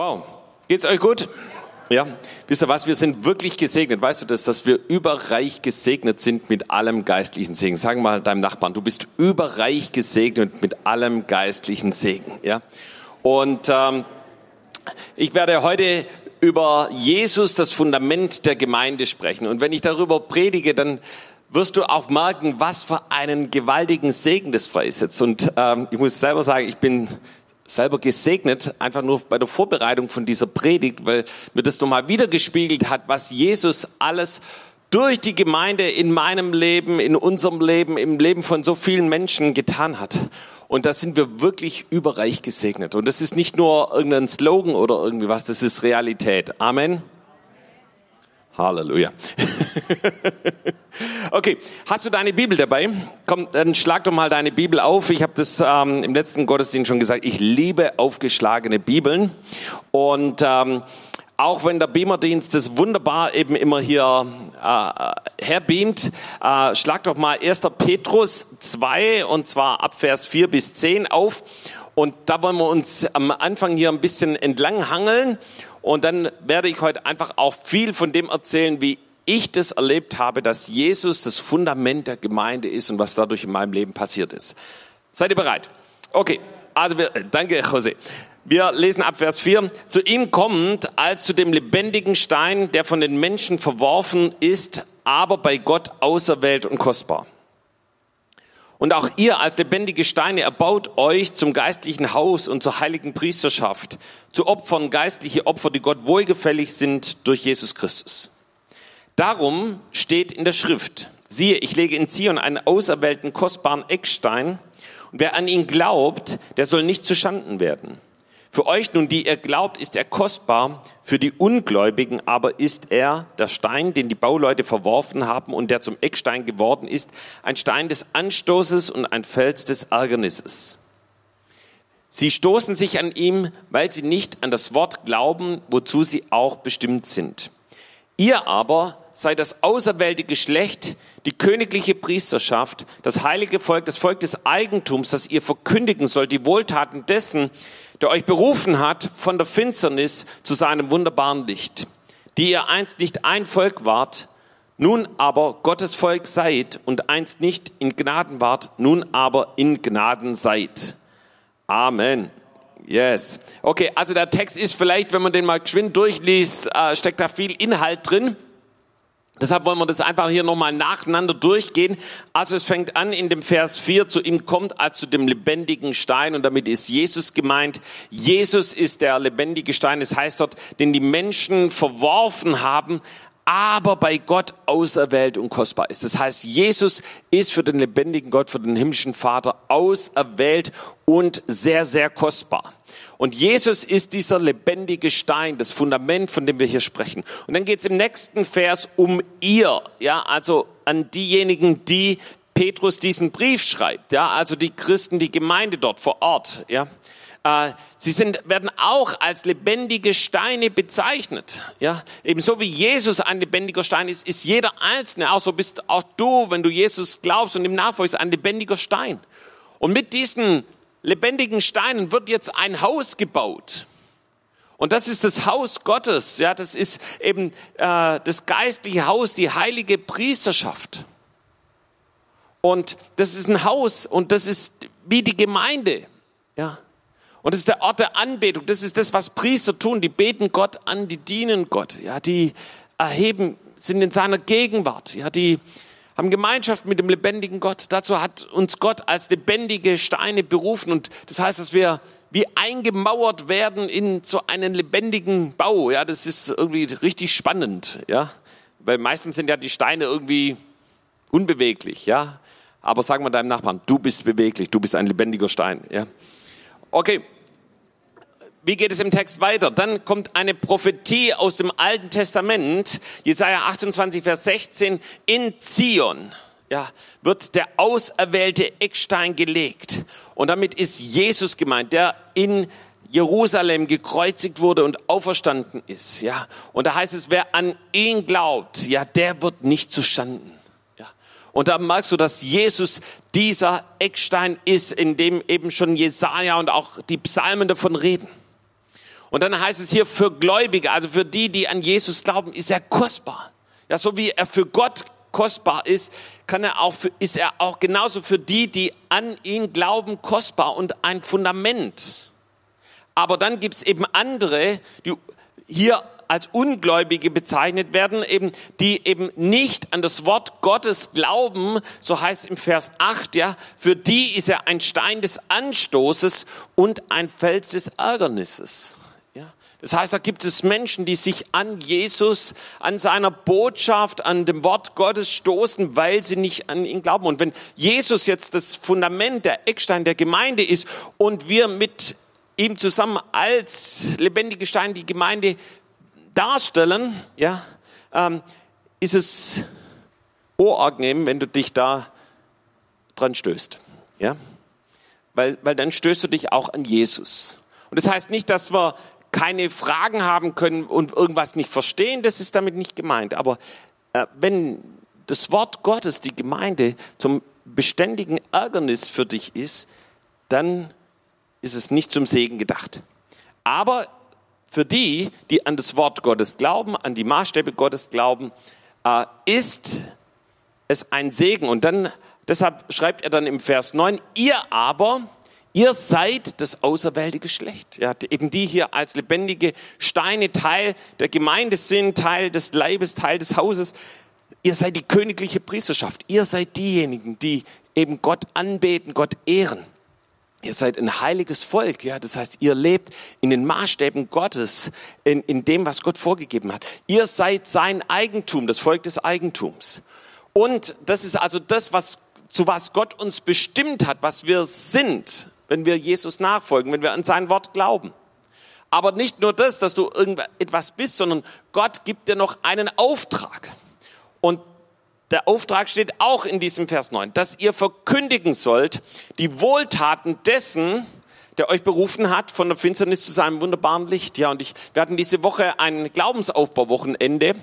Wow. Geht's euch gut? Ja. Wisst ihr was? Wir sind wirklich gesegnet. Weißt du das, dass wir überreich gesegnet sind mit allem geistlichen Segen? Sag mal deinem Nachbarn, du bist überreich gesegnet mit allem geistlichen Segen. Ja. Und ähm, ich werde heute über Jesus, das Fundament der Gemeinde sprechen. Und wenn ich darüber predige, dann wirst du auch merken, was für einen gewaltigen Segen das freisetzt. Und ähm, ich muss selber sagen, ich bin selber gesegnet, einfach nur bei der Vorbereitung von dieser Predigt, weil mir das nochmal wieder gespiegelt hat, was Jesus alles durch die Gemeinde in meinem Leben, in unserem Leben, im Leben von so vielen Menschen getan hat. Und da sind wir wirklich überreich gesegnet. Und das ist nicht nur irgendein Slogan oder irgendwie was, das ist Realität. Amen. Halleluja. okay, hast du deine Bibel dabei? Komm, dann schlag doch mal deine Bibel auf. Ich habe das ähm, im letzten Gottesdienst schon gesagt. Ich liebe aufgeschlagene Bibeln. Und ähm, auch wenn der Beamerdienst das wunderbar eben immer hier äh, herbeamt, äh, schlag doch mal 1. Petrus 2 und zwar ab Vers 4 bis 10 auf. Und da wollen wir uns am Anfang hier ein bisschen entlang hangeln. Und dann werde ich heute einfach auch viel von dem erzählen, wie ich das erlebt habe, dass Jesus das Fundament der Gemeinde ist und was dadurch in meinem Leben passiert ist. Seid ihr bereit? Okay, also wir, danke Jose. Wir lesen ab Vers 4. Zu ihm kommt als zu dem lebendigen Stein, der von den Menschen verworfen ist, aber bei Gott auserwählt und kostbar. Und auch ihr als lebendige Steine erbaut euch zum geistlichen Haus und zur heiligen Priesterschaft, zu Opfern, geistliche Opfer, die Gott wohlgefällig sind durch Jesus Christus. Darum steht in der Schrift, siehe, ich lege in Zion einen auserwählten, kostbaren Eckstein, und wer an ihn glaubt, der soll nicht zu Schanden werden. Für euch nun, die ihr glaubt, ist er kostbar, für die Ungläubigen aber ist er der Stein, den die Bauleute verworfen haben und der zum Eckstein geworden ist, ein Stein des Anstoßes und ein Fels des Ärgernisses. Sie stoßen sich an ihm, weil sie nicht an das Wort glauben, wozu sie auch bestimmt sind. Ihr aber seid das auserwählte Geschlecht, die königliche Priesterschaft, das heilige Volk, das Volk des Eigentums, das ihr verkündigen sollt, die Wohltaten dessen, der euch berufen hat von der Finsternis zu seinem wunderbaren Licht, die ihr einst nicht ein Volk wart, nun aber Gottes Volk seid und einst nicht in Gnaden wart, nun aber in Gnaden seid. Amen. Yes. Okay, also der Text ist vielleicht, wenn man den mal geschwind durchliest, äh, steckt da viel Inhalt drin. Deshalb wollen wir das einfach hier nochmal nacheinander durchgehen. Also es fängt an in dem Vers 4, zu ihm kommt als zu dem lebendigen Stein und damit ist Jesus gemeint. Jesus ist der lebendige Stein, das heißt dort, den die Menschen verworfen haben, aber bei Gott auserwählt und kostbar ist. Das heißt, Jesus ist für den lebendigen Gott, für den himmlischen Vater auserwählt und sehr, sehr kostbar. Und Jesus ist dieser lebendige Stein, das Fundament, von dem wir hier sprechen. Und dann geht es im nächsten Vers um ihr, ja, also an diejenigen, die Petrus diesen Brief schreibt, ja, also die Christen, die Gemeinde dort vor Ort, ja. Äh, sie sind, werden auch als lebendige Steine bezeichnet. Ja, ebenso wie Jesus ein lebendiger Stein ist, ist jeder Einzelne, auch so bist auch du, wenn du Jesus glaubst und ihm nachfolgst, ein lebendiger Stein. Und mit diesen lebendigen Steinen wird jetzt ein Haus gebaut. Und das ist das Haus Gottes. Ja, das ist eben äh, das geistliche Haus, die heilige Priesterschaft. Und das ist ein Haus und das ist wie die Gemeinde. Ja. Und das ist der Ort der Anbetung. Das ist das, was Priester tun. Die beten Gott an, die dienen Gott. Ja, die erheben, sind in seiner Gegenwart. Ja, die haben Gemeinschaft mit dem lebendigen Gott. Dazu hat uns Gott als lebendige Steine berufen. Und das heißt, dass wir wie eingemauert werden in so einen lebendigen Bau. Ja, das ist irgendwie richtig spannend. Ja, weil meistens sind ja die Steine irgendwie unbeweglich. Ja, aber sagen wir deinem Nachbarn, du bist beweglich, du bist ein lebendiger Stein. Ja, okay wie geht es im Text weiter? Dann kommt eine Prophetie aus dem Alten Testament, Jesaja 28, Vers 16, in Zion. Ja, wird der auserwählte Eckstein gelegt. Und damit ist Jesus gemeint, der in Jerusalem gekreuzigt wurde und auferstanden ist. Ja, und da heißt es, wer an ihn glaubt, ja, der wird nicht zustanden. Ja, und da merkst du, dass Jesus dieser Eckstein ist, in dem eben schon Jesaja und auch die Psalmen davon reden. Und dann heißt es hier für Gläubige, also für die, die an Jesus glauben, ist er kostbar. Ja, so wie er für Gott kostbar ist, kann er auch für, ist er auch genauso für die, die an ihn glauben, kostbar und ein Fundament. Aber dann gibt's eben andere, die hier als Ungläubige bezeichnet werden, eben, die eben nicht an das Wort Gottes glauben, so heißt es im Vers 8, ja, für die ist er ein Stein des Anstoßes und ein Fels des Ärgernisses. Das heißt, da gibt es Menschen, die sich an Jesus, an seiner Botschaft, an dem Wort Gottes stoßen, weil sie nicht an ihn glauben. Und wenn Jesus jetzt das Fundament, der Eckstein der Gemeinde ist und wir mit ihm zusammen als lebendige Stein die Gemeinde darstellen, ja, ähm, ist es unangenehm, wenn du dich da dran stößt. Ja? Weil, weil dann stößt du dich auch an Jesus. Und das heißt nicht, dass wir keine Fragen haben können und irgendwas nicht verstehen, das ist damit nicht gemeint. Aber äh, wenn das Wort Gottes, die Gemeinde, zum beständigen Ärgernis für dich ist, dann ist es nicht zum Segen gedacht. Aber für die, die an das Wort Gottes glauben, an die Maßstäbe Gottes glauben, äh, ist es ein Segen. Und dann, deshalb schreibt er dann im Vers 9, ihr aber, ihr seid das auserwählte Geschlecht. Ja, eben die hier als lebendige Steine Teil der Gemeinde sind, Teil des Leibes, Teil des Hauses. Ihr seid die königliche Priesterschaft. Ihr seid diejenigen, die eben Gott anbeten, Gott ehren. Ihr seid ein heiliges Volk, ja. Das heißt, ihr lebt in den Maßstäben Gottes, in, in dem, was Gott vorgegeben hat. Ihr seid sein Eigentum, das Volk des Eigentums. Und das ist also das, was, zu was Gott uns bestimmt hat, was wir sind, wenn wir Jesus nachfolgen, wenn wir an sein Wort glauben. Aber nicht nur das, dass du irgendetwas bist, sondern Gott gibt dir noch einen Auftrag. Und der Auftrag steht auch in diesem Vers 9, dass ihr verkündigen sollt die Wohltaten dessen, der euch berufen hat von der Finsternis zu seinem wunderbaren Licht. Ja, und ich, wir hatten diese Woche ein Glaubensaufbauwochenende.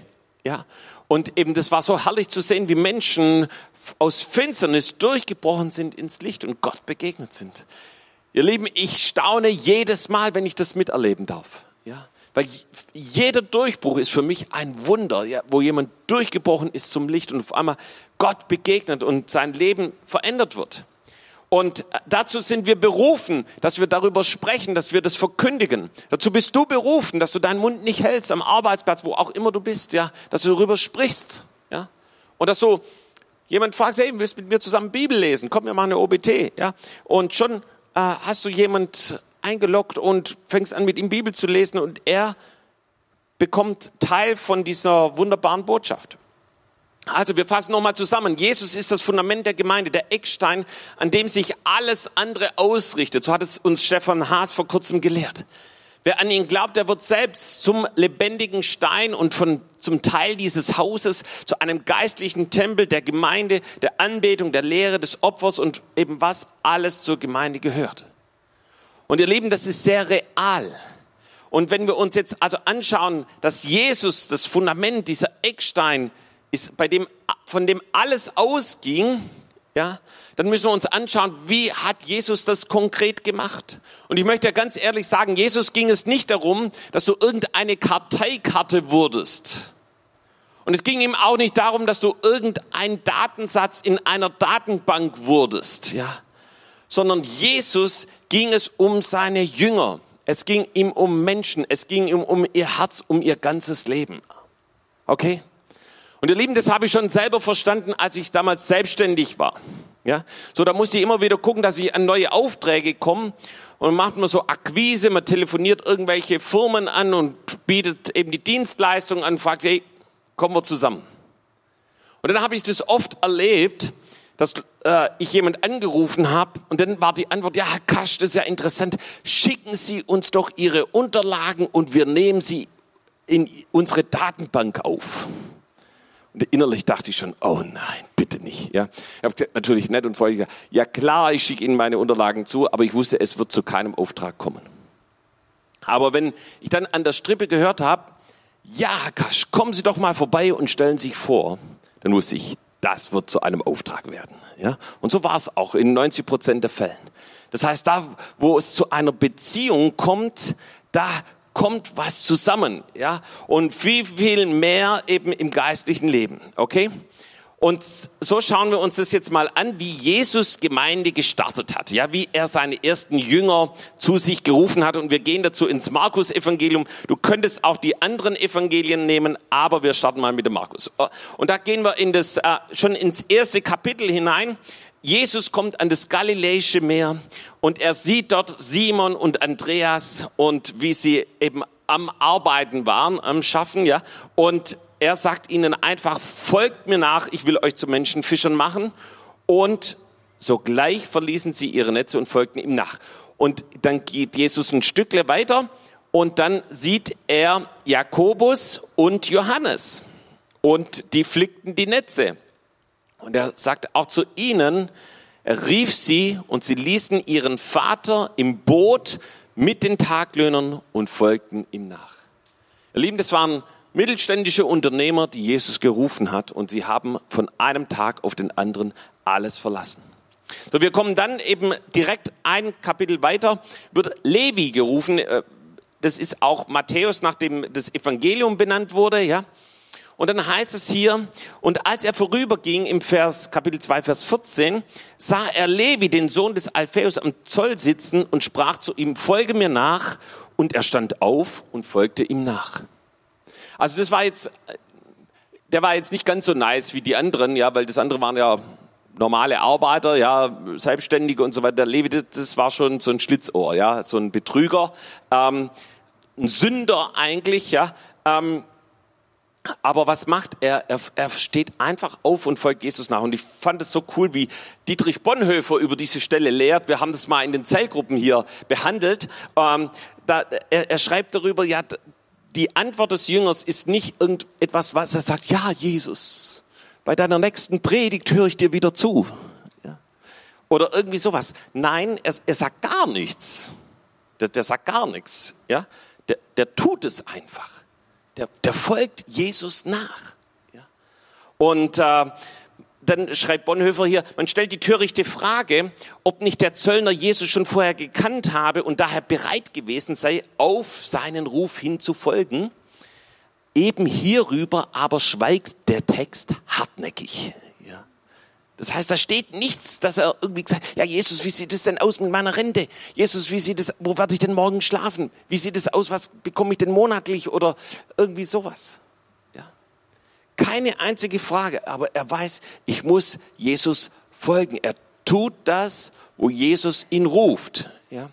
Ja, und eben das war so herrlich zu sehen, wie Menschen aus Finsternis durchgebrochen sind ins Licht und Gott begegnet sind. Ihr Lieben, ich staune jedes Mal, wenn ich das miterleben darf. Ja, weil jeder Durchbruch ist für mich ein Wunder, ja, wo jemand durchgebrochen ist zum Licht und auf einmal Gott begegnet und sein Leben verändert wird. Und dazu sind wir berufen, dass wir darüber sprechen, dass wir das verkündigen. Dazu bist du berufen, dass du deinen Mund nicht hältst am Arbeitsplatz, wo auch immer du bist, ja, dass du darüber sprichst, ja. Und dass du jemand fragst, hey, willst du mit mir zusammen Bibel lesen? Komm, wir machen eine OBT, ja. Und schon äh, hast du jemand eingeloggt und fängst an, mit ihm Bibel zu lesen und er bekommt Teil von dieser wunderbaren Botschaft. Also wir fassen nochmal zusammen. Jesus ist das Fundament der Gemeinde, der Eckstein, an dem sich alles andere ausrichtet. So hat es uns Stefan Haas vor kurzem gelehrt. Wer an ihn glaubt, der wird selbst zum lebendigen Stein und von, zum Teil dieses Hauses, zu einem geistlichen Tempel der Gemeinde, der Anbetung, der Lehre, des Opfers und eben was alles zur Gemeinde gehört. Und ihr Lieben, das ist sehr real. Und wenn wir uns jetzt also anschauen, dass Jesus das Fundament, dieser Eckstein ist, bei dem, von dem alles ausging, ja, dann müssen wir uns anschauen, wie hat Jesus das konkret gemacht? Und ich möchte ja ganz ehrlich sagen, Jesus ging es nicht darum, dass du irgendeine Karteikarte wurdest. Und es ging ihm auch nicht darum, dass du irgendein Datensatz in einer Datenbank wurdest, ja sondern Jesus ging es um seine Jünger. Es ging ihm um Menschen. Es ging ihm um ihr Herz, um ihr ganzes Leben. Okay? Und ihr Lieben, das habe ich schon selber verstanden, als ich damals selbstständig war. Ja, so da musste ich immer wieder gucken, dass ich an neue Aufträge komme und macht man so Akquise, man telefoniert irgendwelche Firmen an und bietet eben die Dienstleistung an, fragt, hey, kommen wir zusammen. Und dann habe ich das oft erlebt, dass äh, ich jemand angerufen habe und dann war die Antwort, ja, Herr Kasch, das ist ja interessant, schicken Sie uns doch Ihre Unterlagen und wir nehmen sie in unsere Datenbank auf. Innerlich dachte ich schon, oh nein, bitte nicht. Ja, ich habe natürlich nett und freundlich gesagt, ja klar, ich schicke Ihnen meine Unterlagen zu, aber ich wusste, es wird zu keinem Auftrag kommen. Aber wenn ich dann an der Strippe gehört habe, ja, Kasch, kommen Sie doch mal vorbei und stellen sich vor, dann wusste ich, das wird zu einem Auftrag werden. Ja? Und so war es auch in 90 Prozent der Fällen. Das heißt, da, wo es zu einer Beziehung kommt, da kommt was zusammen, ja, und viel, viel mehr eben im geistlichen Leben, okay? Und so schauen wir uns das jetzt mal an, wie Jesus Gemeinde gestartet hat, ja, wie er seine ersten Jünger zu sich gerufen hat. Und wir gehen dazu ins Markus-Evangelium. Du könntest auch die anderen Evangelien nehmen, aber wir starten mal mit dem Markus. Und da gehen wir in das, äh, schon ins erste Kapitel hinein. Jesus kommt an das Galiläische Meer und er sieht dort Simon und Andreas und wie sie eben am Arbeiten waren, am Schaffen, ja. Und er sagt ihnen einfach, folgt mir nach, ich will euch zu Menschenfischern machen. Und sogleich verließen sie ihre Netze und folgten ihm nach. Und dann geht Jesus ein Stückle weiter und dann sieht er Jakobus und Johannes und die flickten die Netze. Und er sagt auch zu ihnen, er rief sie und sie ließen ihren Vater im Boot mit den Taglöhnern und folgten ihm nach. Ihr Lieben, das waren mittelständische Unternehmer, die Jesus gerufen hat und sie haben von einem Tag auf den anderen alles verlassen. So, wir kommen dann eben direkt ein Kapitel weiter, wird Levi gerufen. Äh, das ist auch Matthäus, nachdem das Evangelium benannt wurde, ja. Und dann heißt es hier, und als er vorüberging im Vers, Kapitel 2, Vers 14, sah er Levi, den Sohn des Alphaeus, am Zoll sitzen und sprach zu ihm, folge mir nach. Und er stand auf und folgte ihm nach. Also das war jetzt, der war jetzt nicht ganz so nice wie die anderen, ja, weil das andere waren ja normale Arbeiter, ja, Selbstständige und so weiter. Der Levi, das, das war schon so ein Schlitzohr, ja, so ein Betrüger, ähm, ein Sünder eigentlich, ja. Ähm, aber was macht er? er? Er steht einfach auf und folgt Jesus nach. Und ich fand es so cool, wie Dietrich Bonhoeffer über diese Stelle lehrt. Wir haben das mal in den Zellgruppen hier behandelt. Ähm, da, er, er schreibt darüber, ja, die Antwort des Jüngers ist nicht irgendetwas, was er sagt, ja, Jesus, bei deiner nächsten Predigt höre ich dir wieder zu. Ja. Oder irgendwie sowas. Nein, er, er sagt gar nichts. Der, der sagt gar nichts. Ja. Der, der tut es einfach der, der folgt Jesus nach. Ja. Und äh, dann schreibt Bonhoeffer hier, man stellt die törichte Frage, ob nicht der Zöllner Jesus schon vorher gekannt habe und daher bereit gewesen sei, auf seinen Ruf hin zu folgen. Eben hierüber aber schweigt der Text hartnäckig. Das heißt, da steht nichts, dass er irgendwie gesagt, ja Jesus, wie sieht es denn aus mit meiner Rente? Jesus, wie sieht es, wo werde ich denn morgen schlafen? Wie sieht es aus, was bekomme ich denn monatlich oder irgendwie sowas? Ja. Keine einzige Frage, aber er weiß, ich muss Jesus folgen. Er tut das, wo Jesus ihn ruft. Ja.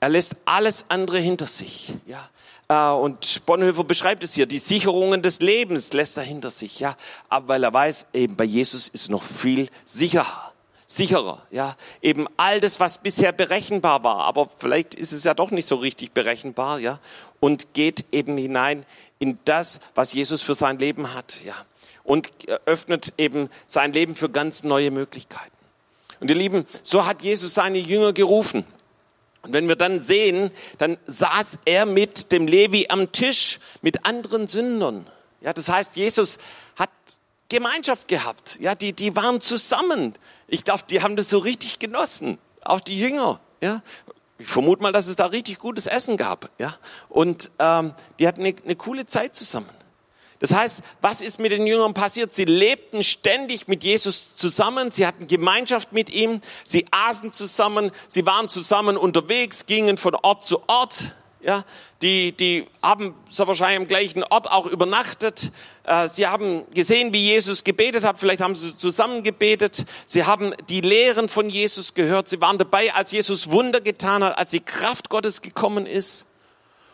Er lässt alles andere hinter sich. Ja. Äh, und Bonhoeffer beschreibt es hier, die Sicherungen des Lebens lässt er hinter sich, ja. Aber weil er weiß, eben bei Jesus ist noch viel sicherer, sicherer, ja. Eben all das, was bisher berechenbar war, aber vielleicht ist es ja doch nicht so richtig berechenbar, ja. Und geht eben hinein in das, was Jesus für sein Leben hat, ja. Und öffnet eben sein Leben für ganz neue Möglichkeiten. Und ihr Lieben, so hat Jesus seine Jünger gerufen. Und wenn wir dann sehen, dann saß er mit dem Levi am Tisch mit anderen Sündern. Ja, das heißt, Jesus hat Gemeinschaft gehabt. Ja, die, die waren zusammen. Ich glaube, die haben das so richtig genossen. Auch die Jünger. Ja, ich vermute mal, dass es da richtig gutes Essen gab. Ja, und ähm, die hatten eine, eine coole Zeit zusammen. Das heißt, was ist mit den Jüngern passiert? Sie lebten ständig mit Jesus zusammen, sie hatten Gemeinschaft mit ihm, sie aßen zusammen, sie waren zusammen unterwegs, gingen von Ort zu Ort. Ja, die, die haben so wahrscheinlich am gleichen Ort auch übernachtet. Äh, sie haben gesehen, wie Jesus gebetet hat. Vielleicht haben sie zusammen gebetet. Sie haben die Lehren von Jesus gehört. Sie waren dabei, als Jesus Wunder getan hat, als die Kraft Gottes gekommen ist.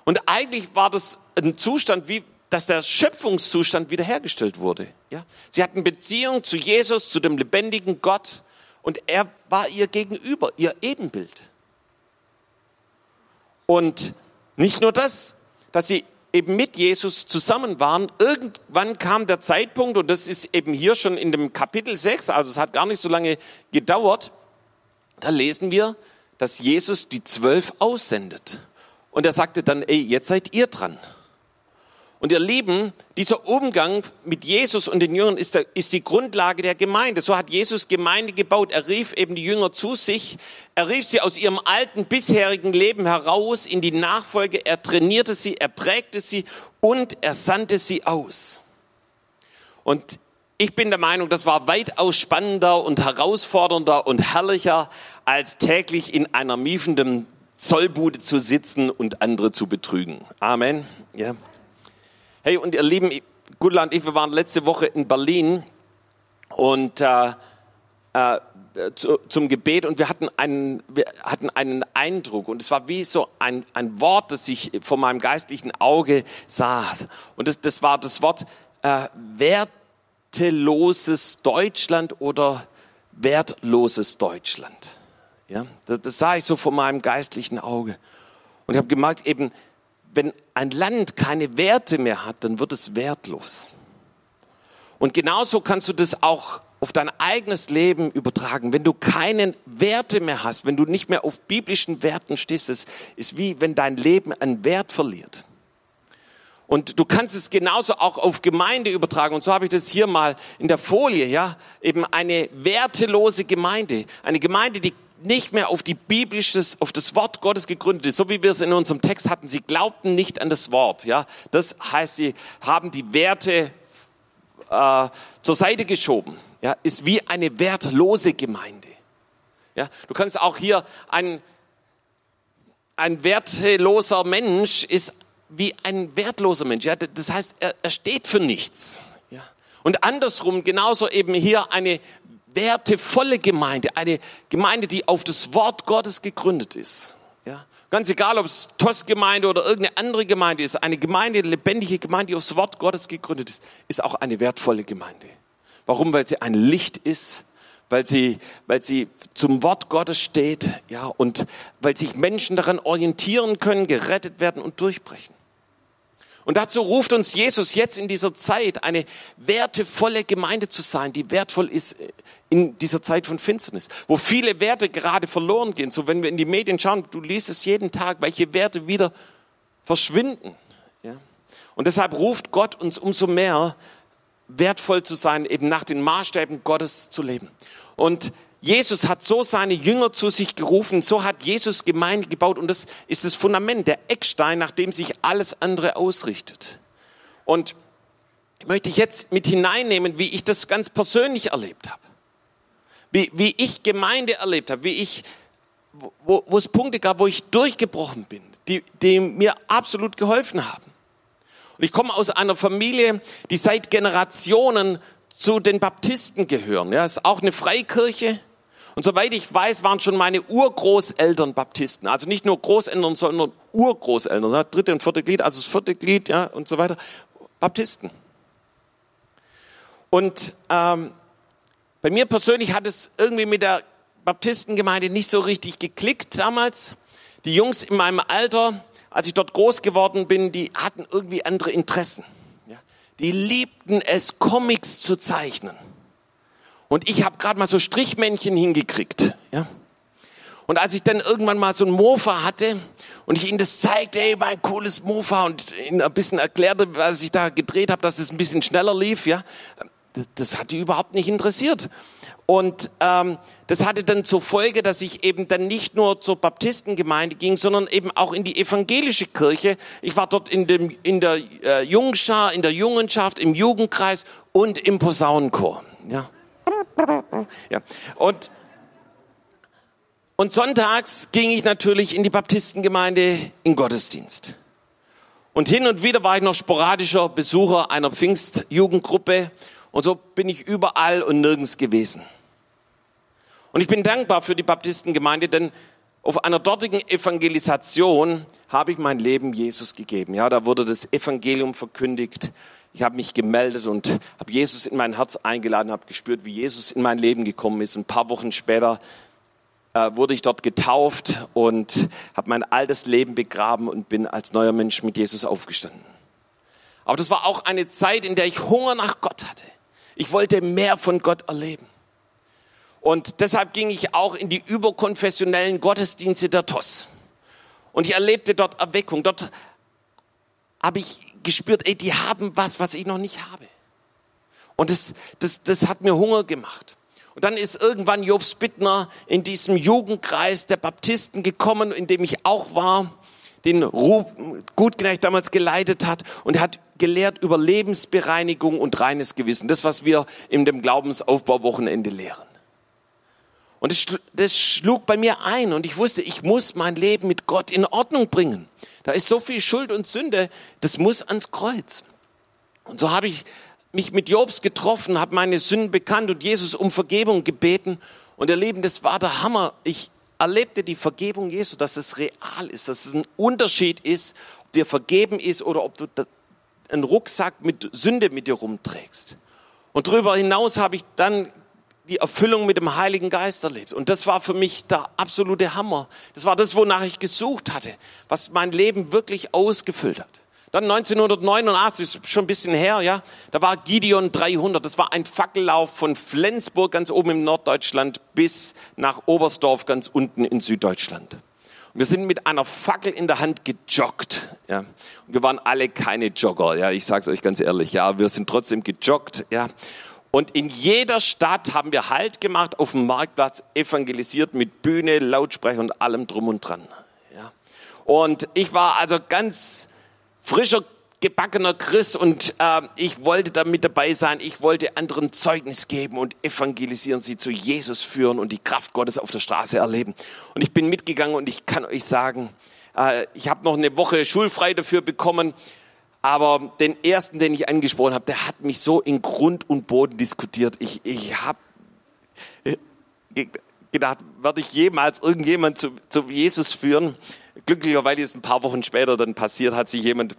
Und eigentlich war das ein Zustand, wie, dass der Schöpfungszustand wiederhergestellt wurde. Ja? Sie hatten Beziehung zu Jesus, zu dem lebendigen Gott und er war ihr Gegenüber, ihr Ebenbild. Und nicht nur das, dass sie eben mit Jesus zusammen waren, irgendwann kam der Zeitpunkt, und das ist eben hier schon in dem Kapitel 6, also es hat gar nicht so lange gedauert, da lesen wir, dass Jesus die zwölf aussendet. Und er sagte dann, ey, jetzt seid ihr dran. Und ihr Lieben, dieser Umgang mit Jesus und den Jüngern ist, der, ist die Grundlage der Gemeinde. So hat Jesus Gemeinde gebaut. Er rief eben die Jünger zu sich. Er rief sie aus ihrem alten bisherigen Leben heraus in die Nachfolge. Er trainierte sie, er prägte sie und er sandte sie aus. Und ich bin der Meinung, das war weitaus spannender und herausfordernder und herrlicher, als täglich in einer miefenden Zollbude zu sitzen und andere zu betrügen. Amen. Ja. Hey, und ihr Lieben, Gudla ich, wir waren letzte Woche in Berlin und äh, äh, zu, zum Gebet und wir hatten einen, wir hatten einen Eindruck und es war wie so ein, ein Wort, das ich vor meinem geistlichen Auge sah. Und das, das war das Wort äh, werteloses Deutschland oder wertloses Deutschland. Ja, das, das sah ich so vor meinem geistlichen Auge. Und ich habe gemerkt, eben wenn ein Land keine Werte mehr hat, dann wird es wertlos. Und genauso kannst du das auch auf dein eigenes Leben übertragen. Wenn du keine Werte mehr hast, wenn du nicht mehr auf biblischen Werten stehst, es ist wie wenn dein Leben an Wert verliert. Und du kannst es genauso auch auf Gemeinde übertragen. Und so habe ich das hier mal in der Folie, ja, eben eine wertelose Gemeinde. Eine Gemeinde, die nicht mehr auf die biblisches, auf das Wort Gottes gegründet ist, so wie wir es in unserem Text hatten. Sie glaubten nicht an das Wort, ja. Das heißt, sie haben die Werte äh, zur Seite geschoben. Ja, ist wie eine wertlose Gemeinde. Ja, du kannst auch hier ein ein wertloser Mensch ist wie ein wertloser Mensch. Ja, das heißt, er, er steht für nichts. Ja. Und andersrum genauso eben hier eine wertevolle Gemeinde, eine Gemeinde, die auf das Wort Gottes gegründet ist. Ja? Ganz egal, ob es TOS-Gemeinde oder irgendeine andere Gemeinde ist, eine Gemeinde, eine lebendige Gemeinde, die aufs Wort Gottes gegründet ist, ist auch eine wertvolle Gemeinde. Warum? Weil sie ein Licht ist, weil sie, weil sie zum Wort Gottes steht, ja, und weil sich Menschen daran orientieren können, gerettet werden und durchbrechen. Und dazu ruft uns Jesus jetzt in dieser Zeit, eine wertevolle Gemeinde zu sein, die wertvoll ist in dieser Zeit von Finsternis, wo viele Werte gerade verloren gehen. So wenn wir in die Medien schauen, du liest es jeden Tag, welche Werte wieder verschwinden. Ja? Und deshalb ruft Gott uns umso mehr, wertvoll zu sein, eben nach den Maßstäben Gottes zu leben. Und Jesus hat so seine Jünger zu sich gerufen, so hat Jesus Gemeinde gebaut und das ist das Fundament, der Eckstein, nach dem sich alles andere ausrichtet. Und ich möchte jetzt mit hineinnehmen, wie ich das ganz persönlich erlebt habe. Wie, wie ich Gemeinde erlebt habe, wie ich, wo, wo es Punkte gab, wo ich durchgebrochen bin, die, die mir absolut geholfen haben. Und ich komme aus einer Familie, die seit Generationen zu den Baptisten gehören. Ja, ist auch eine Freikirche. Und soweit ich weiß, waren schon meine Urgroßeltern Baptisten. Also nicht nur Großeltern, sondern Urgroßeltern. Ja, dritte und vierte Glied, also das vierte Glied, ja, und so weiter. Baptisten. Und ähm, bei mir persönlich hat es irgendwie mit der Baptistengemeinde nicht so richtig geklickt damals. Die Jungs in meinem Alter, als ich dort groß geworden bin, die hatten irgendwie andere Interessen. Die liebten es, Comics zu zeichnen. Und ich habe gerade mal so Strichmännchen hingekriegt. Ja? Und als ich dann irgendwann mal so ein Mofa hatte und ich ihnen das zeigte, ey, mein cooles Mofa und ihnen ein bisschen erklärte, was ich da gedreht habe, dass es ein bisschen schneller lief, ja, das hat die überhaupt nicht interessiert. Und ähm, das hatte dann zur Folge, dass ich eben dann nicht nur zur Baptistengemeinde ging, sondern eben auch in die evangelische Kirche. Ich war dort in, dem, in der äh, Jungschar, in der Jungenschaft, im Jugendkreis und im Posaunenchor. Ja. Ja. Und, und sonntags ging ich natürlich in die Baptistengemeinde in Gottesdienst. Und hin und wieder war ich noch sporadischer Besucher einer Pfingstjugendgruppe. Und so bin ich überall und nirgends gewesen. Und ich bin dankbar für die Baptistengemeinde, denn auf einer dortigen Evangelisation habe ich mein Leben Jesus gegeben. Ja, da wurde das Evangelium verkündigt ich habe mich gemeldet und habe Jesus in mein Herz eingeladen, habe gespürt, wie Jesus in mein Leben gekommen ist. Und ein paar Wochen später äh, wurde ich dort getauft und habe mein altes Leben begraben und bin als neuer Mensch mit Jesus aufgestanden. Aber das war auch eine Zeit, in der ich Hunger nach Gott hatte. Ich wollte mehr von Gott erleben. Und deshalb ging ich auch in die überkonfessionellen Gottesdienste der TOS. Und ich erlebte dort Erweckung. Dort habe ich gespürt, ey, die haben was, was ich noch nicht habe. Und das, das, das hat mir Hunger gemacht. Und dann ist irgendwann Jobs Bittner in diesem Jugendkreis der Baptisten gekommen, in dem ich auch war, den Gutknecht damals geleitet hat und hat gelehrt über Lebensbereinigung und reines Gewissen. Das, was wir in dem Glaubensaufbauwochenende lehren. Und das, das schlug bei mir ein und ich wusste, ich muss mein Leben mit Gott in Ordnung bringen. Da ist so viel Schuld und Sünde, das muss ans Kreuz. Und so habe ich mich mit Jobs getroffen, habe meine Sünden bekannt und Jesus um Vergebung gebeten. Und ihr Lieben, das war der Hammer. Ich erlebte die Vergebung Jesu, dass es real ist, dass es ein Unterschied ist, ob dir vergeben ist oder ob du einen Rucksack mit Sünde mit dir rumträgst. Und darüber hinaus habe ich dann die Erfüllung mit dem Heiligen Geist erlebt. Und das war für mich der absolute Hammer. Das war das, wonach ich gesucht hatte, was mein Leben wirklich ausgefüllt hat. Dann 1989, ist schon ein bisschen her, ja, da war Gideon 300. Das war ein Fackellauf von Flensburg ganz oben im Norddeutschland bis nach Oberstdorf ganz unten in Süddeutschland. Wir sind mit einer Fackel in der Hand gejoggt, ja. Und wir waren alle keine Jogger, ja, ich sag's euch ganz ehrlich, ja, wir sind trotzdem gejoggt, ja. Und in jeder Stadt haben wir Halt gemacht, auf dem Marktplatz evangelisiert mit Bühne, Lautsprecher und allem drum und dran. Ja. Und ich war also ganz frischer gebackener Christ und äh, ich wollte da mit dabei sein. Ich wollte anderen Zeugnis geben und evangelisieren, sie zu Jesus führen und die Kraft Gottes auf der Straße erleben. Und ich bin mitgegangen und ich kann euch sagen, äh, ich habe noch eine Woche schulfrei dafür bekommen. Aber den ersten, den ich angesprochen habe, der hat mich so in Grund und Boden diskutiert. Ich, ich habe äh, gedacht, werde ich jemals irgendjemand zu, zu Jesus führen? glücklicherweise ist ein paar Wochen später dann passiert, hat sich jemand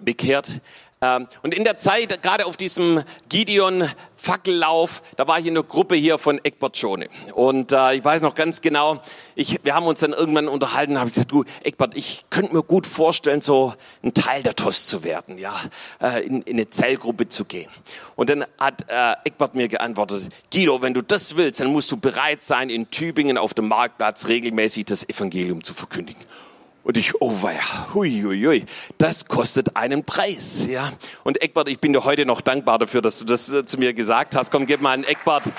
bekehrt. Ähm, und in der Zeit, gerade auf diesem Gideon-Fackellauf, da war ich in einer Gruppe hier von Eckbert Schone. Und äh, ich weiß noch ganz genau, ich, wir haben uns dann irgendwann unterhalten, habe ich gesagt, du Eckbert, ich könnte mir gut vorstellen, so ein Teil der TOS zu werden, ja, äh, in, in eine Zellgruppe zu gehen. Und dann hat äh, Eckbert mir geantwortet, Guido, wenn du das willst, dann musst du bereit sein, in Tübingen auf dem Marktplatz regelmäßig das Evangelium zu verkündigen. Und ich, oh weia, hui, hui, hui, das kostet einen Preis, ja. Und Eckbart, ich bin dir heute noch dankbar dafür, dass du das äh, zu mir gesagt hast. Komm, gib mal einen Eckbart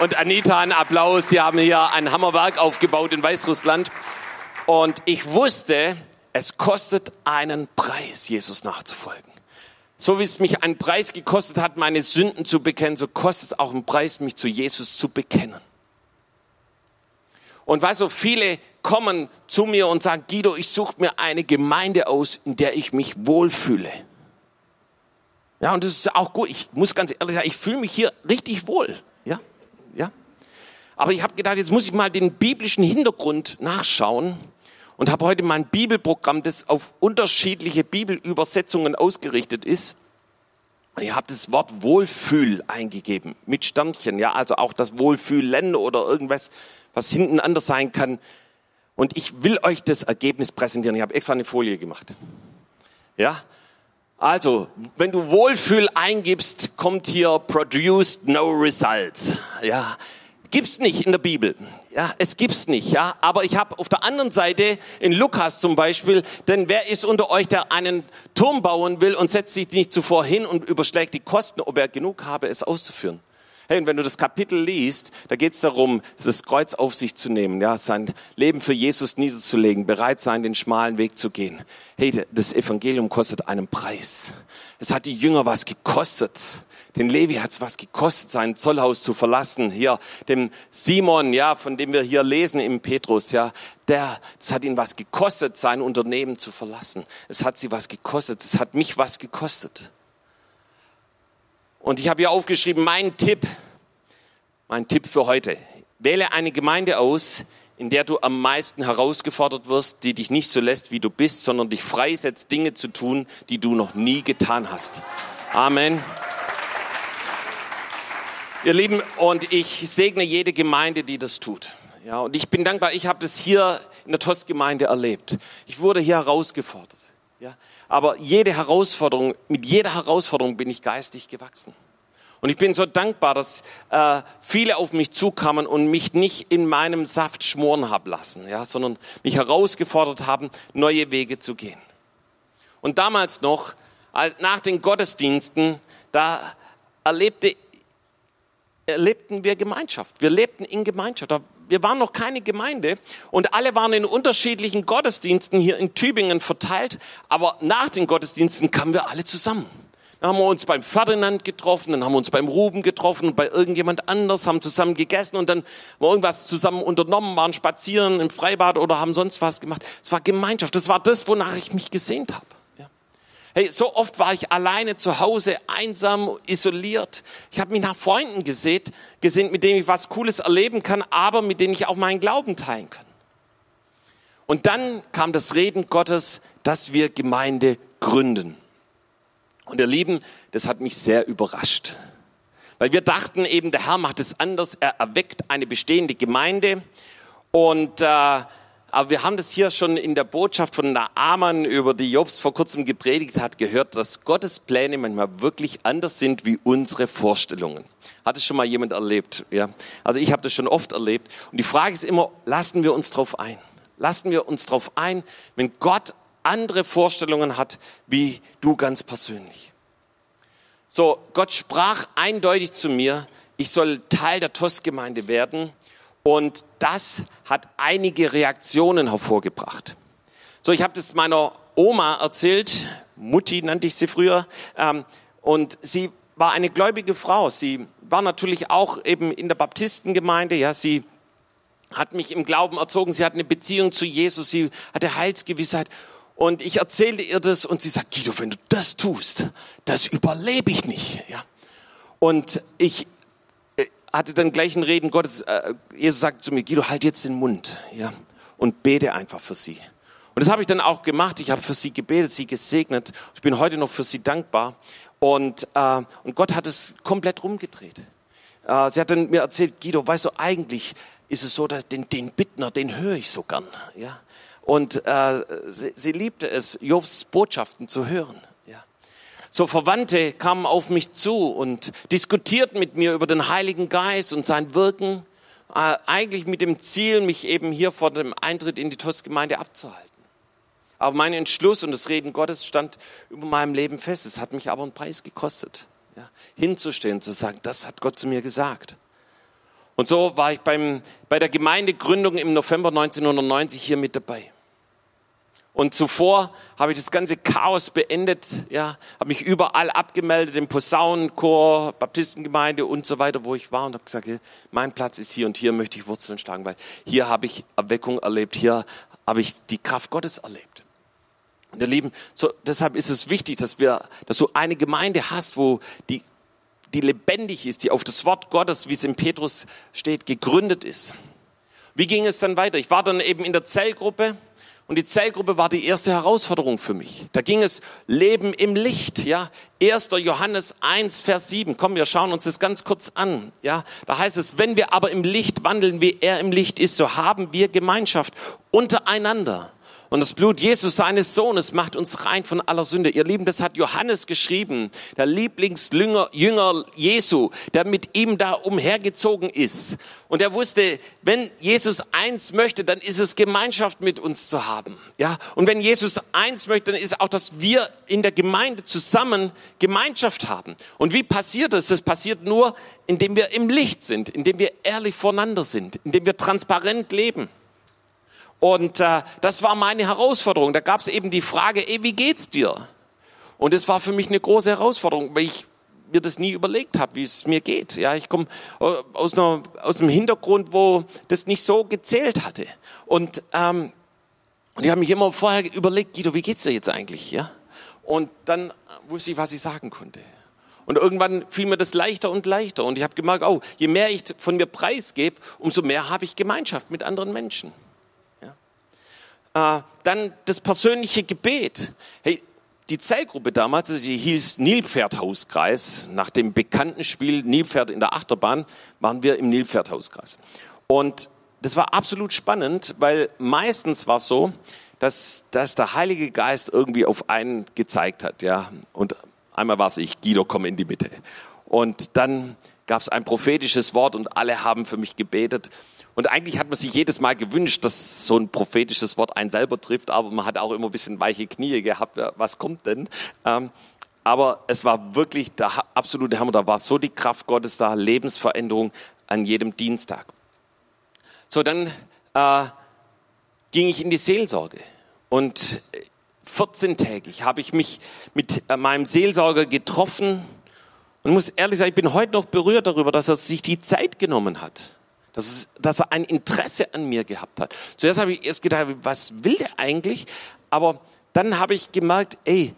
und Anita einen Applaus. Sie haben hier ein Hammerwerk aufgebaut in Weißrussland. Und ich wusste, es kostet einen Preis, Jesus nachzufolgen. So wie es mich einen Preis gekostet hat, meine Sünden zu bekennen, so kostet es auch einen Preis, mich zu Jesus zu bekennen. Und weil so viele kommen zu mir und sagen, Guido, ich suche mir eine Gemeinde aus, in der ich mich wohlfühle. Ja, und das ist auch gut. Ich muss ganz ehrlich sagen, ich fühle mich hier richtig wohl. Ja, ja. Aber ich habe gedacht, jetzt muss ich mal den biblischen Hintergrund nachschauen und habe heute mein Bibelprogramm, das auf unterschiedliche Bibelübersetzungen ausgerichtet ist. Und ich habe das Wort Wohlfühl eingegeben mit Sternchen, ja, also auch das Wohlfühlen oder irgendwas was hinten anders sein kann. Und ich will euch das Ergebnis präsentieren. Ich habe extra eine Folie gemacht. Ja? Also, wenn du Wohlfühl eingibst, kommt hier produced no results. Ja, gibt's nicht in der Bibel. Ja, es gibt's nicht. Ja, aber ich habe auf der anderen Seite in Lukas zum Beispiel, denn wer ist unter euch, der einen Turm bauen will und setzt sich nicht zuvor hin und überschlägt die Kosten, ob er genug habe, es auszuführen? Hey, und wenn du das Kapitel liest, da geht es darum, das Kreuz auf sich zu nehmen, ja, sein Leben für Jesus niederzulegen, bereit sein, den schmalen Weg zu gehen. Hey, das Evangelium kostet einen Preis. Es hat die Jünger was gekostet. Den Levi hat es was gekostet, sein Zollhaus zu verlassen. Hier, dem Simon, ja, von dem wir hier lesen im Petrus, ja, der, es hat ihn was gekostet, sein Unternehmen zu verlassen. Es hat sie was gekostet. Es hat mich was gekostet. Und ich habe hier aufgeschrieben, mein Tipp, mein Tipp für heute. Wähle eine Gemeinde aus, in der du am meisten herausgefordert wirst, die dich nicht so lässt, wie du bist, sondern dich freisetzt, Dinge zu tun, die du noch nie getan hast. Amen. Ihr Lieben, und ich segne jede Gemeinde, die das tut. Ja, und ich bin dankbar, ich habe das hier in der TOS-Gemeinde erlebt. Ich wurde hier herausgefordert. Ja, aber jede Herausforderung, mit jeder Herausforderung bin ich geistig gewachsen. Und ich bin so dankbar, dass äh, viele auf mich zukamen und mich nicht in meinem Saft schmoren haben lassen, ja, sondern mich herausgefordert haben, neue Wege zu gehen. Und damals noch nach den Gottesdiensten, da erlebte, erlebten wir Gemeinschaft. Wir lebten in Gemeinschaft. Wir waren noch keine Gemeinde und alle waren in unterschiedlichen Gottesdiensten hier in Tübingen verteilt, aber nach den Gottesdiensten kamen wir alle zusammen. Dann haben wir uns beim Ferdinand getroffen, dann haben wir uns beim Ruben getroffen und bei irgendjemand anders, haben zusammen gegessen und dann haben wir irgendwas zusammen unternommen, waren spazieren im Freibad oder haben sonst was gemacht. Es war Gemeinschaft, das war das, wonach ich mich gesehnt habe. Hey, so oft war ich alleine zu Hause, einsam, isoliert. Ich habe mich nach Freunden gesehnt, gesehnt, mit denen ich was Cooles erleben kann, aber mit denen ich auch meinen Glauben teilen kann. Und dann kam das Reden Gottes, dass wir Gemeinde gründen. Und ihr Lieben, das hat mich sehr überrascht. Weil wir dachten eben, der Herr macht es anders. Er erweckt eine bestehende Gemeinde. Und, äh, aber wir haben das hier schon in der Botschaft von Naaman, über die Jobs vor kurzem gepredigt hat, gehört, dass Gottes Pläne manchmal wirklich anders sind wie unsere Vorstellungen. Hat es schon mal jemand erlebt? Ja. Also ich habe das schon oft erlebt. Und die Frage ist immer, lassen wir uns drauf ein? Lassen wir uns drauf ein, wenn Gott andere Vorstellungen hat wie du ganz persönlich. So, Gott sprach eindeutig zu mir, ich soll Teil der TOS-Gemeinde werden und das hat einige Reaktionen hervorgebracht. So, ich habe das meiner Oma erzählt, Mutti nannte ich sie früher, ähm, und sie war eine gläubige Frau. Sie war natürlich auch eben in der Baptistengemeinde, ja, sie hat mich im Glauben erzogen, sie hat eine Beziehung zu Jesus, sie hatte Heilsgewissheit und ich erzählte ihr das und sie sagt, Guido, wenn du das tust, das überlebe ich nicht. Ja. Und ich hatte dann gleich ein Reden Gottes. Äh, Jesus sagt zu mir, Guido, halt jetzt den Mund ja, und bete einfach für sie. Und das habe ich dann auch gemacht. Ich habe für sie gebetet, sie gesegnet. Ich bin heute noch für sie dankbar. Und, äh, und Gott hat es komplett rumgedreht. Äh, sie hat dann mir erzählt, Guido, weißt du, eigentlich ist es so, dass den, den Bittner, den höre ich so gern. Ja? Und äh, sie, sie liebte es, Jobs Botschaften zu hören. So Verwandte kamen auf mich zu und diskutierten mit mir über den Heiligen Geist und sein Wirken, äh, eigentlich mit dem Ziel, mich eben hier vor dem Eintritt in die TOS-Gemeinde abzuhalten. Aber mein Entschluss und das Reden Gottes stand über meinem Leben fest. Es hat mich aber einen Preis gekostet, ja, hinzustehen, zu sagen, das hat Gott zu mir gesagt. Und so war ich beim, bei der Gemeindegründung im November 1990 hier mit dabei. Und zuvor habe ich das ganze Chaos beendet, ja, habe mich überall abgemeldet, im Posaunenchor, Baptistengemeinde und so weiter, wo ich war und habe gesagt, mein Platz ist hier und hier möchte ich Wurzeln schlagen, weil hier habe ich Erweckung erlebt, hier habe ich die Kraft Gottes erlebt. Und ihr Lieben, so, deshalb ist es wichtig, dass wir, dass du eine Gemeinde hast, wo die, die lebendig ist, die auf das Wort Gottes, wie es in Petrus steht, gegründet ist. Wie ging es dann weiter? Ich war dann eben in der Zellgruppe und die Zellgruppe war die erste Herausforderung für mich. Da ging es Leben im Licht, ja. 1. Johannes 1, Vers 7. Komm, wir schauen uns das ganz kurz an, ja. Da heißt es, wenn wir aber im Licht wandeln, wie er im Licht ist, so haben wir Gemeinschaft untereinander. Und das Blut Jesus, seines Sohnes, macht uns rein von aller Sünde. Ihr Lieben, das hat Johannes geschrieben, der Lieblingsjünger Jünger Jesu, der mit ihm da umhergezogen ist. Und er wusste, wenn Jesus eins möchte, dann ist es Gemeinschaft mit uns zu haben. Ja? Und wenn Jesus eins möchte, dann ist auch, dass wir in der Gemeinde zusammen Gemeinschaft haben. Und wie passiert das? Das passiert nur, indem wir im Licht sind, indem wir ehrlich voneinander sind, indem wir transparent leben. Und äh, das war meine Herausforderung. Da gab es eben die Frage, ey, wie geht's dir? Und es war für mich eine große Herausforderung, weil ich mir das nie überlegt habe, wie es mir geht. Ja, ich komme äh, aus, aus einem Hintergrund, wo das nicht so gezählt hatte. Und, ähm, und ich habe mich immer vorher überlegt, Guido, wie geht's dir jetzt eigentlich? Ja? Und dann wusste ich, was ich sagen konnte. Und irgendwann fiel mir das leichter und leichter. Und ich habe gemerkt, oh, je mehr ich von mir preisgebe, umso mehr habe ich Gemeinschaft mit anderen Menschen. Äh, dann das persönliche Gebet. Hey, die Zellgruppe damals, die hieß Nilpferdhauskreis. Nach dem bekannten Spiel Nilpferd in der Achterbahn waren wir im Nilpferdhauskreis. Und das war absolut spannend, weil meistens war es so, dass, dass der Heilige Geist irgendwie auf einen gezeigt hat. Ja? Und einmal war es ich, Guido, komm in die Mitte. Und dann gab es ein prophetisches Wort und alle haben für mich gebetet. Und eigentlich hat man sich jedes Mal gewünscht, dass so ein prophetisches Wort einen selber trifft, aber man hat auch immer ein bisschen weiche Knie gehabt. Was kommt denn? Ähm, Aber es war wirklich der absolute Hammer. Da war so die Kraft Gottes da, Lebensveränderung an jedem Dienstag. So, dann äh, ging ich in die Seelsorge. Und 14-tägig habe ich mich mit äh, meinem Seelsorger getroffen und muss ehrlich sagen, ich bin heute noch berührt darüber, dass er sich die Zeit genommen hat. Dass, es, dass er ein Interesse an mir gehabt hat. Zuerst habe ich erst gedacht, was will der eigentlich? Aber dann habe ich gemerkt, ey,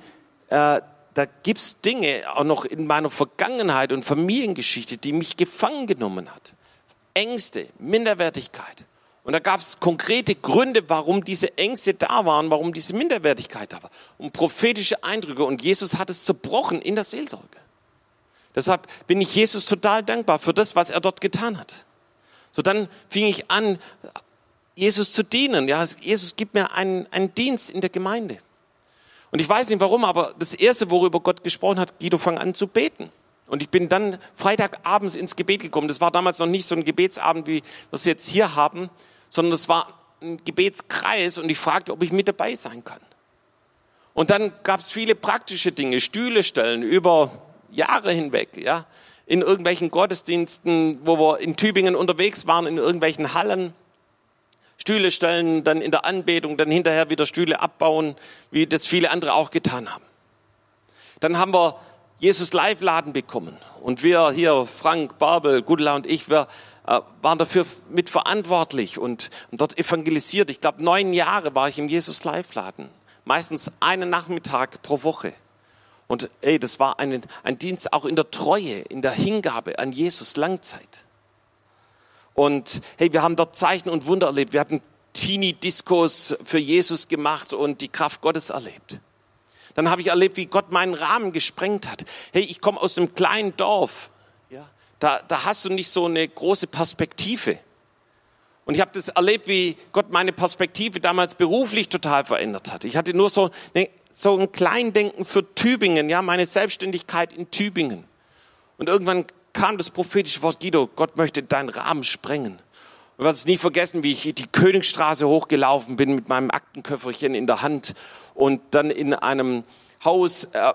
äh, da gibt's Dinge auch noch in meiner Vergangenheit und Familiengeschichte, die mich gefangen genommen hat. Ängste, Minderwertigkeit. Und da gab es konkrete Gründe, warum diese Ängste da waren, warum diese Minderwertigkeit da war. Und prophetische Eindrücke. Und Jesus hat es zerbrochen in der Seelsorge. Deshalb bin ich Jesus total dankbar für das, was er dort getan hat. So dann fing ich an, Jesus zu dienen. Ja, Jesus gibt mir einen, einen Dienst in der Gemeinde. Und ich weiß nicht warum, aber das erste, worüber Gott gesprochen hat, Guido, fang an zu beten. Und ich bin dann Freitagabends ins Gebet gekommen. Das war damals noch nicht so ein Gebetsabend, wie wir es jetzt hier haben, sondern es war ein Gebetskreis und ich fragte, ob ich mit dabei sein kann. Und dann gab es viele praktische Dinge, Stühle stellen über Jahre hinweg, ja, in irgendwelchen Gottesdiensten, wo wir in Tübingen unterwegs waren, in irgendwelchen Hallen. Stühle stellen, dann in der Anbetung, dann hinterher wieder Stühle abbauen, wie das viele andere auch getan haben. Dann haben wir Jesus Live Laden bekommen und wir hier, Frank, Barbel, Gudela und ich, wir äh, waren dafür mitverantwortlich und dort evangelisiert. Ich glaube, neun Jahre war ich im Jesus Live Laden, meistens einen Nachmittag pro Woche. Und ey, das war ein, ein Dienst auch in der Treue, in der Hingabe an Jesus Langzeit. Und hey, wir haben dort Zeichen und Wunder erlebt. Wir hatten Teenie-Diskos für Jesus gemacht und die Kraft Gottes erlebt. Dann habe ich erlebt, wie Gott meinen Rahmen gesprengt hat. Hey, ich komme aus einem kleinen Dorf. Ja, da, da hast du nicht so eine große Perspektive. Und ich habe das erlebt, wie Gott meine Perspektive damals beruflich total verändert hat. Ich hatte nur so eine so ein Kleindenken für Tübingen, ja, meine Selbstständigkeit in Tübingen. Und irgendwann kam das prophetische Wort, Guido, Gott möchte deinen Rahmen sprengen. Und was ich nie vergessen, wie ich die Königstraße hochgelaufen bin mit meinem Aktenköfferchen in der Hand und dann in einem Haus äh,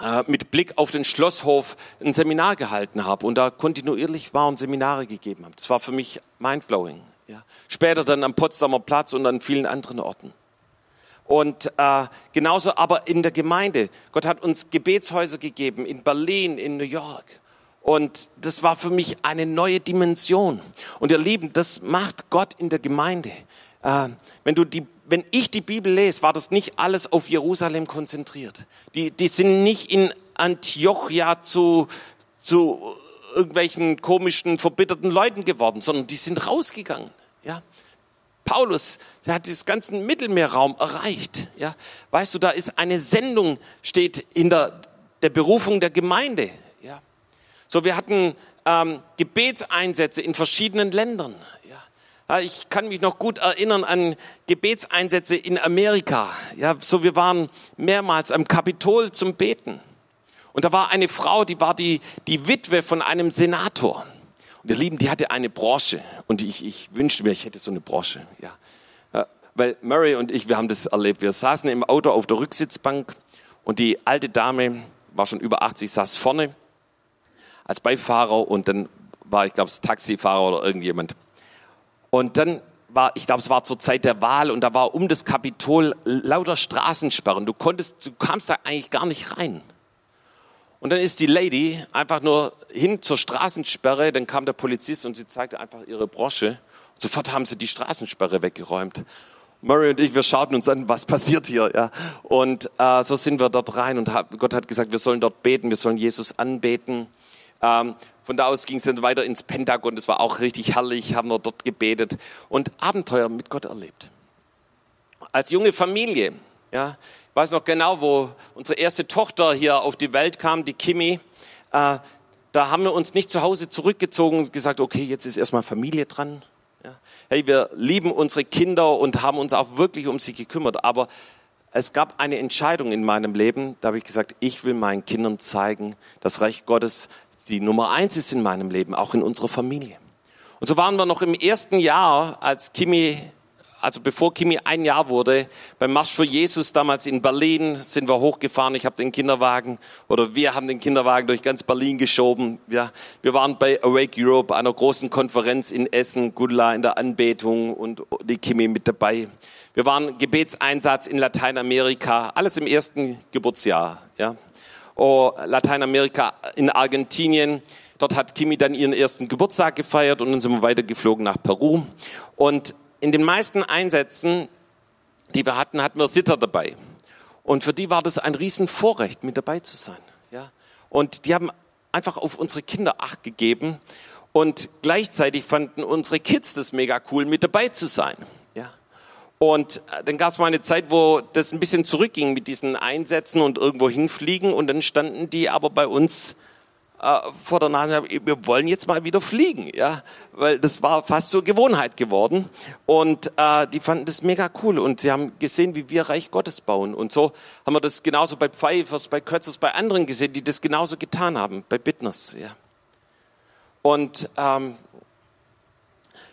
äh, mit Blick auf den Schlosshof ein Seminar gehalten habe und da kontinuierlich waren Seminare gegeben habe. Das war für mich mindblowing. Ja. Später dann am Potsdamer Platz und an vielen anderen Orten. Und äh, genauso aber in der Gemeinde. Gott hat uns Gebetshäuser gegeben in Berlin, in New York. Und das war für mich eine neue Dimension. Und ihr Lieben, das macht Gott in der Gemeinde. Äh, wenn du die wenn ich die Bibel lese, war das nicht alles auf Jerusalem konzentriert. Die, die sind nicht in Antiochia zu, zu irgendwelchen komischen, verbitterten Leuten geworden, sondern die sind rausgegangen. Ja, Paulus, der hat das ganzen Mittelmeerraum erreicht. Ja, weißt du, da ist eine Sendung, steht in der, der Berufung der Gemeinde. Ja, so wir hatten ähm, Gebetseinsätze in verschiedenen Ländern. Ja, ich kann mich noch gut erinnern an Gebetseinsätze in Amerika. Ja, so wir waren mehrmals am Kapitol zum Beten. Und da war eine Frau, die war die, die Witwe von einem Senator. Und ihr Lieben, die hatte eine Branche. Und ich, ich wünschte mir, ich hätte so eine Branche. Ja. Weil Murray und ich, wir haben das erlebt. Wir saßen im Auto auf der Rücksitzbank und die alte Dame war schon über 80, saß vorne als Beifahrer und dann war, ich glaube, Taxifahrer oder irgendjemand. Und dann war, ich glaube, es war zur Zeit der Wahl und da war um das Kapitol lauter Straßensperren. Du konntest, du kamst da eigentlich gar nicht rein. Und dann ist die Lady einfach nur hin zur Straßensperre, dann kam der Polizist und sie zeigte einfach ihre Brosche. Sofort haben sie die Straßensperre weggeräumt. Murray und ich, wir schauten uns an, was passiert hier, ja. Und äh, so sind wir dort rein und hab, Gott hat gesagt, wir sollen dort beten, wir sollen Jesus anbeten. Ähm, von da aus ging es dann weiter ins Pentagon, das war auch richtig herrlich, haben wir dort gebetet und Abenteuer mit Gott erlebt. Als junge Familie, ja, weiß noch genau, wo unsere erste Tochter hier auf die Welt kam, die Kimi. Äh, da haben wir uns nicht zu Hause zurückgezogen und gesagt, okay, jetzt ist erstmal Familie dran. Ja. Hey, wir lieben unsere Kinder und haben uns auch wirklich um sie gekümmert. Aber es gab eine Entscheidung in meinem Leben, da habe ich gesagt, ich will meinen Kindern zeigen, das Recht Gottes die Nummer eins ist in meinem Leben, auch in unserer Familie. Und so waren wir noch im ersten Jahr, als Kimi also bevor Kimi ein Jahr wurde, beim Marsch für Jesus damals in Berlin sind wir hochgefahren. Ich habe den Kinderwagen oder wir haben den Kinderwagen durch ganz Berlin geschoben. Ja, wir waren bei Awake Europe, einer großen Konferenz in Essen, Gudla in der Anbetung und die Kimi mit dabei. Wir waren Gebetseinsatz in Lateinamerika, alles im ersten Geburtsjahr. Ja, oh, Lateinamerika in Argentinien Dort hat Kimi dann ihren ersten Geburtstag gefeiert und dann sind wir weitergeflogen nach Peru. Und in den meisten Einsätzen, die wir hatten, hatten wir Sitter dabei. Und für die war das ein Riesenvorrecht, mit dabei zu sein. Ja? Und die haben einfach auf unsere Kinder Acht gegeben. Und gleichzeitig fanden unsere Kids das mega cool, mit dabei zu sein. Ja? Und äh, dann gab es mal eine Zeit, wo das ein bisschen zurückging mit diesen Einsätzen und irgendwo hinfliegen. Und dann standen die aber bei uns äh, vor der Nase, wir wollen jetzt mal wieder fliegen, ja, weil das war fast zur Gewohnheit geworden und äh, die fanden das mega cool und sie haben gesehen, wie wir Reich Gottes bauen und so haben wir das genauso bei Pfeifers, bei Kötzers, bei anderen gesehen, die das genauso getan haben, bei Bittners, ja. Und ähm,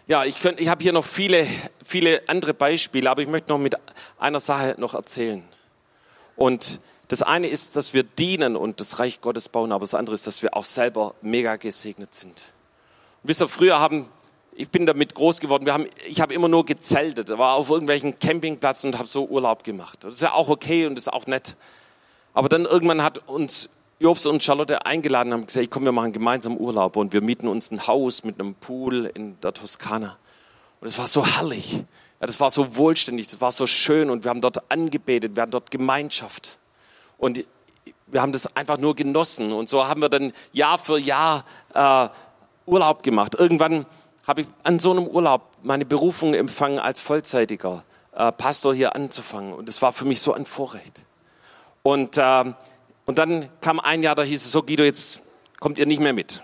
ja, ich, könnte, ich habe hier noch viele, viele andere Beispiele, aber ich möchte noch mit einer Sache noch erzählen. Und das eine ist, dass wir dienen und das Reich Gottes bauen, aber das andere ist, dass wir auch selber mega gesegnet sind. Und wisst ihr, früher haben, ich bin damit groß geworden, wir haben, ich habe immer nur gezeltet, war auf irgendwelchen Campingplätzen und habe so Urlaub gemacht. Das ist ja auch okay und ist auch nett. Aber dann irgendwann hat uns Jobs und Charlotte eingeladen und haben gesagt, komm, wir machen gemeinsam Urlaub und wir mieten uns ein Haus mit einem Pool in der Toskana. Und es war so herrlich. Ja, das war so wohlständig, das war so schön und wir haben dort angebetet, wir haben dort Gemeinschaft. Und wir haben das einfach nur genossen. Und so haben wir dann Jahr für Jahr äh, Urlaub gemacht. Irgendwann habe ich an so einem Urlaub meine Berufung empfangen, als vollzeitiger äh, Pastor hier anzufangen. Und es war für mich so ein Vorrecht. Und, äh, und dann kam ein Jahr, da hieß es so, Guido, jetzt kommt ihr nicht mehr mit.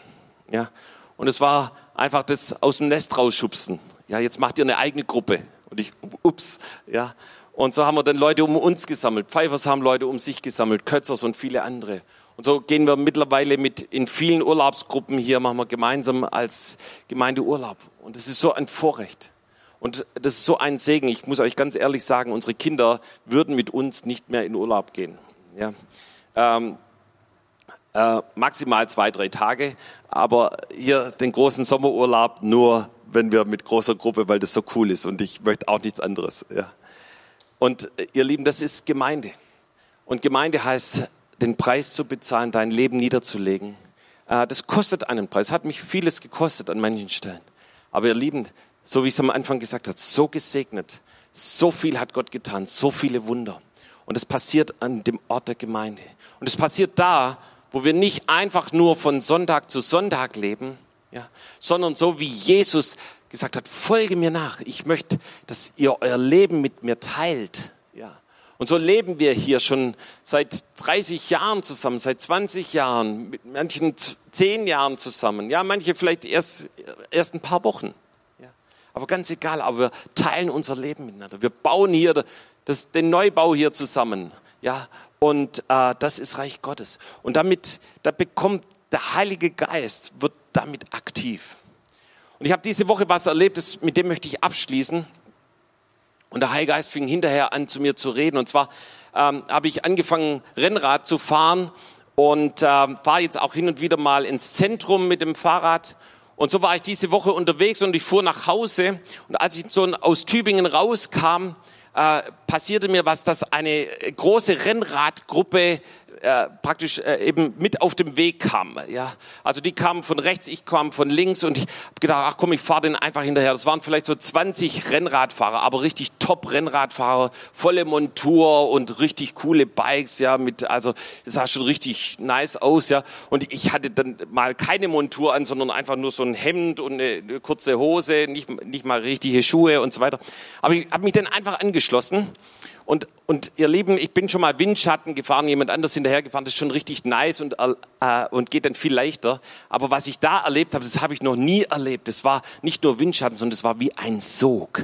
Ja? Und es war einfach das aus dem Nest rausschubsen. Ja, jetzt macht ihr eine eigene Gruppe. Und ich, ups, ja. Und so haben wir dann Leute um uns gesammelt. Pfeifers haben Leute um sich gesammelt, Kötzers und viele andere. Und so gehen wir mittlerweile mit in vielen Urlaubsgruppen hier, machen wir gemeinsam als Gemeinde Urlaub. Und das ist so ein Vorrecht. Und das ist so ein Segen. Ich muss euch ganz ehrlich sagen, unsere Kinder würden mit uns nicht mehr in Urlaub gehen. Ja. Ähm, äh, maximal zwei, drei Tage, aber hier den großen Sommerurlaub nur, wenn wir mit großer Gruppe, weil das so cool ist und ich möchte auch nichts anderes. Ja. Und äh, ihr Lieben, das ist Gemeinde. Und Gemeinde heißt, den Preis zu bezahlen, dein Leben niederzulegen. Äh, das kostet einen Preis, hat mich vieles gekostet an manchen Stellen. Aber ihr Lieben, so wie ich es am Anfang gesagt habe, so gesegnet, so viel hat Gott getan, so viele Wunder. Und es passiert an dem Ort der Gemeinde. Und es passiert da, wo wir nicht einfach nur von Sonntag zu Sonntag leben, ja, sondern so wie Jesus gesagt hat, folge mir nach. Ich möchte, dass ihr euer Leben mit mir teilt. Ja. Und so leben wir hier schon seit 30 Jahren zusammen, seit 20 Jahren, mit manchen 10 Jahren zusammen. Ja, manche vielleicht erst, erst ein paar Wochen. Ja. Aber ganz egal, aber wir teilen unser Leben miteinander. Wir bauen hier das, den Neubau hier zusammen. Ja, und äh, das ist Reich Gottes. Und damit, da bekommt der Heilige Geist, wird damit aktiv. Und ich habe diese Woche was erlebt, das, mit dem möchte ich abschließen. Und der Heilige Geist fing hinterher an, zu mir zu reden. Und zwar ähm, habe ich angefangen, Rennrad zu fahren und äh, fahre jetzt auch hin und wieder mal ins Zentrum mit dem Fahrrad. Und so war ich diese Woche unterwegs und ich fuhr nach Hause. Und als ich so aus Tübingen rauskam, äh, passierte mir was, dass eine große Rennradgruppe äh, praktisch äh, eben mit auf dem Weg kam. Ja, also die kamen von rechts, ich kam von links und ich habe gedacht, ach komm, ich fahre den einfach hinterher. Das waren vielleicht so 20 Rennradfahrer, aber richtig Top-Rennradfahrer, volle Montur und richtig coole Bikes. Ja, mit also das sah schon richtig nice aus. Ja, und ich hatte dann mal keine Montur an, sondern einfach nur so ein Hemd und eine, eine kurze Hose, nicht nicht mal richtige Schuhe und so weiter. Aber ich habe mich dann einfach angeschlossen und, und ihr Lieben, ich bin schon mal Windschatten gefahren, jemand anders hinterher gefahren, das ist schon richtig nice und, äh, und geht dann viel leichter. Aber was ich da erlebt habe, das habe ich noch nie erlebt. Das war nicht nur Windschatten, sondern das war wie ein Sog.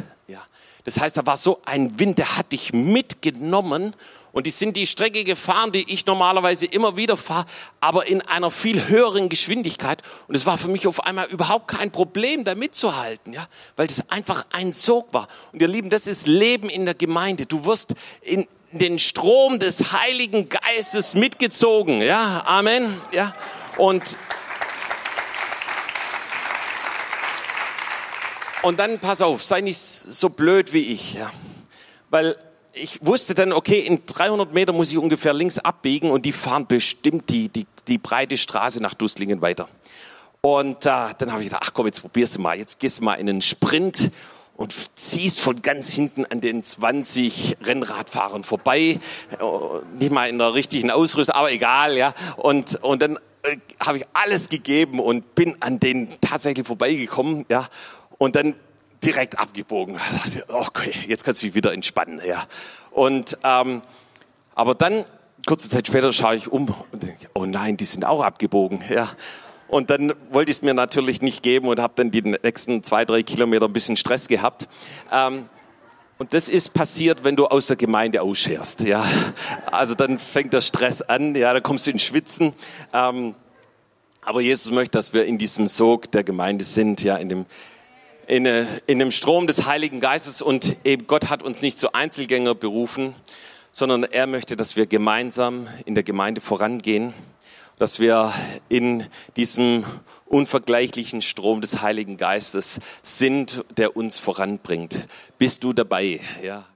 Das heißt, da war so ein Wind, der hat dich mitgenommen und die sind die Strecke gefahren, die ich normalerweise immer wieder fahre, aber in einer viel höheren Geschwindigkeit. Und es war für mich auf einmal überhaupt kein Problem, da mitzuhalten, ja, weil das einfach ein Sog war. Und ihr Lieben, das ist Leben in der Gemeinde. Du wirst in den Strom des Heiligen Geistes mitgezogen, ja, Amen, ja. Und Und dann pass auf, sei nicht so blöd wie ich, ja. Weil ich wusste dann, okay, in 300 Meter muss ich ungefähr links abbiegen und die fahren bestimmt die, die, die breite Straße nach Dustlingen weiter. Und äh, dann habe ich gedacht, ach komm, jetzt probierst du mal, jetzt gehst du mal in einen Sprint und ziehst von ganz hinten an den 20 Rennradfahrern vorbei, äh, nicht mal in der richtigen Ausrüstung, aber egal, ja. Und, und dann äh, habe ich alles gegeben und bin an denen tatsächlich vorbeigekommen, ja. Und dann direkt abgebogen. Okay, jetzt kannst du dich wieder entspannen. Ja. Und ähm, aber dann kurze Zeit später schaue ich um und denke, oh nein, die sind auch abgebogen. Ja. Und dann wollte ich es mir natürlich nicht geben und habe dann die nächsten zwei, drei Kilometer ein bisschen Stress gehabt. Ähm, und das ist passiert, wenn du aus der Gemeinde ausscherst. Ja. Also dann fängt der Stress an, ja, dann kommst du in Schwitzen. Ähm, aber Jesus möchte, dass wir in diesem Sog der Gemeinde sind, ja, in dem in, äh, in dem Strom des Heiligen Geistes und eben Gott hat uns nicht zu Einzelgänger berufen, sondern er möchte, dass wir gemeinsam in der Gemeinde vorangehen, dass wir in diesem unvergleichlichen Strom des Heiligen Geistes sind, der uns voranbringt. Bist du dabei? Ja.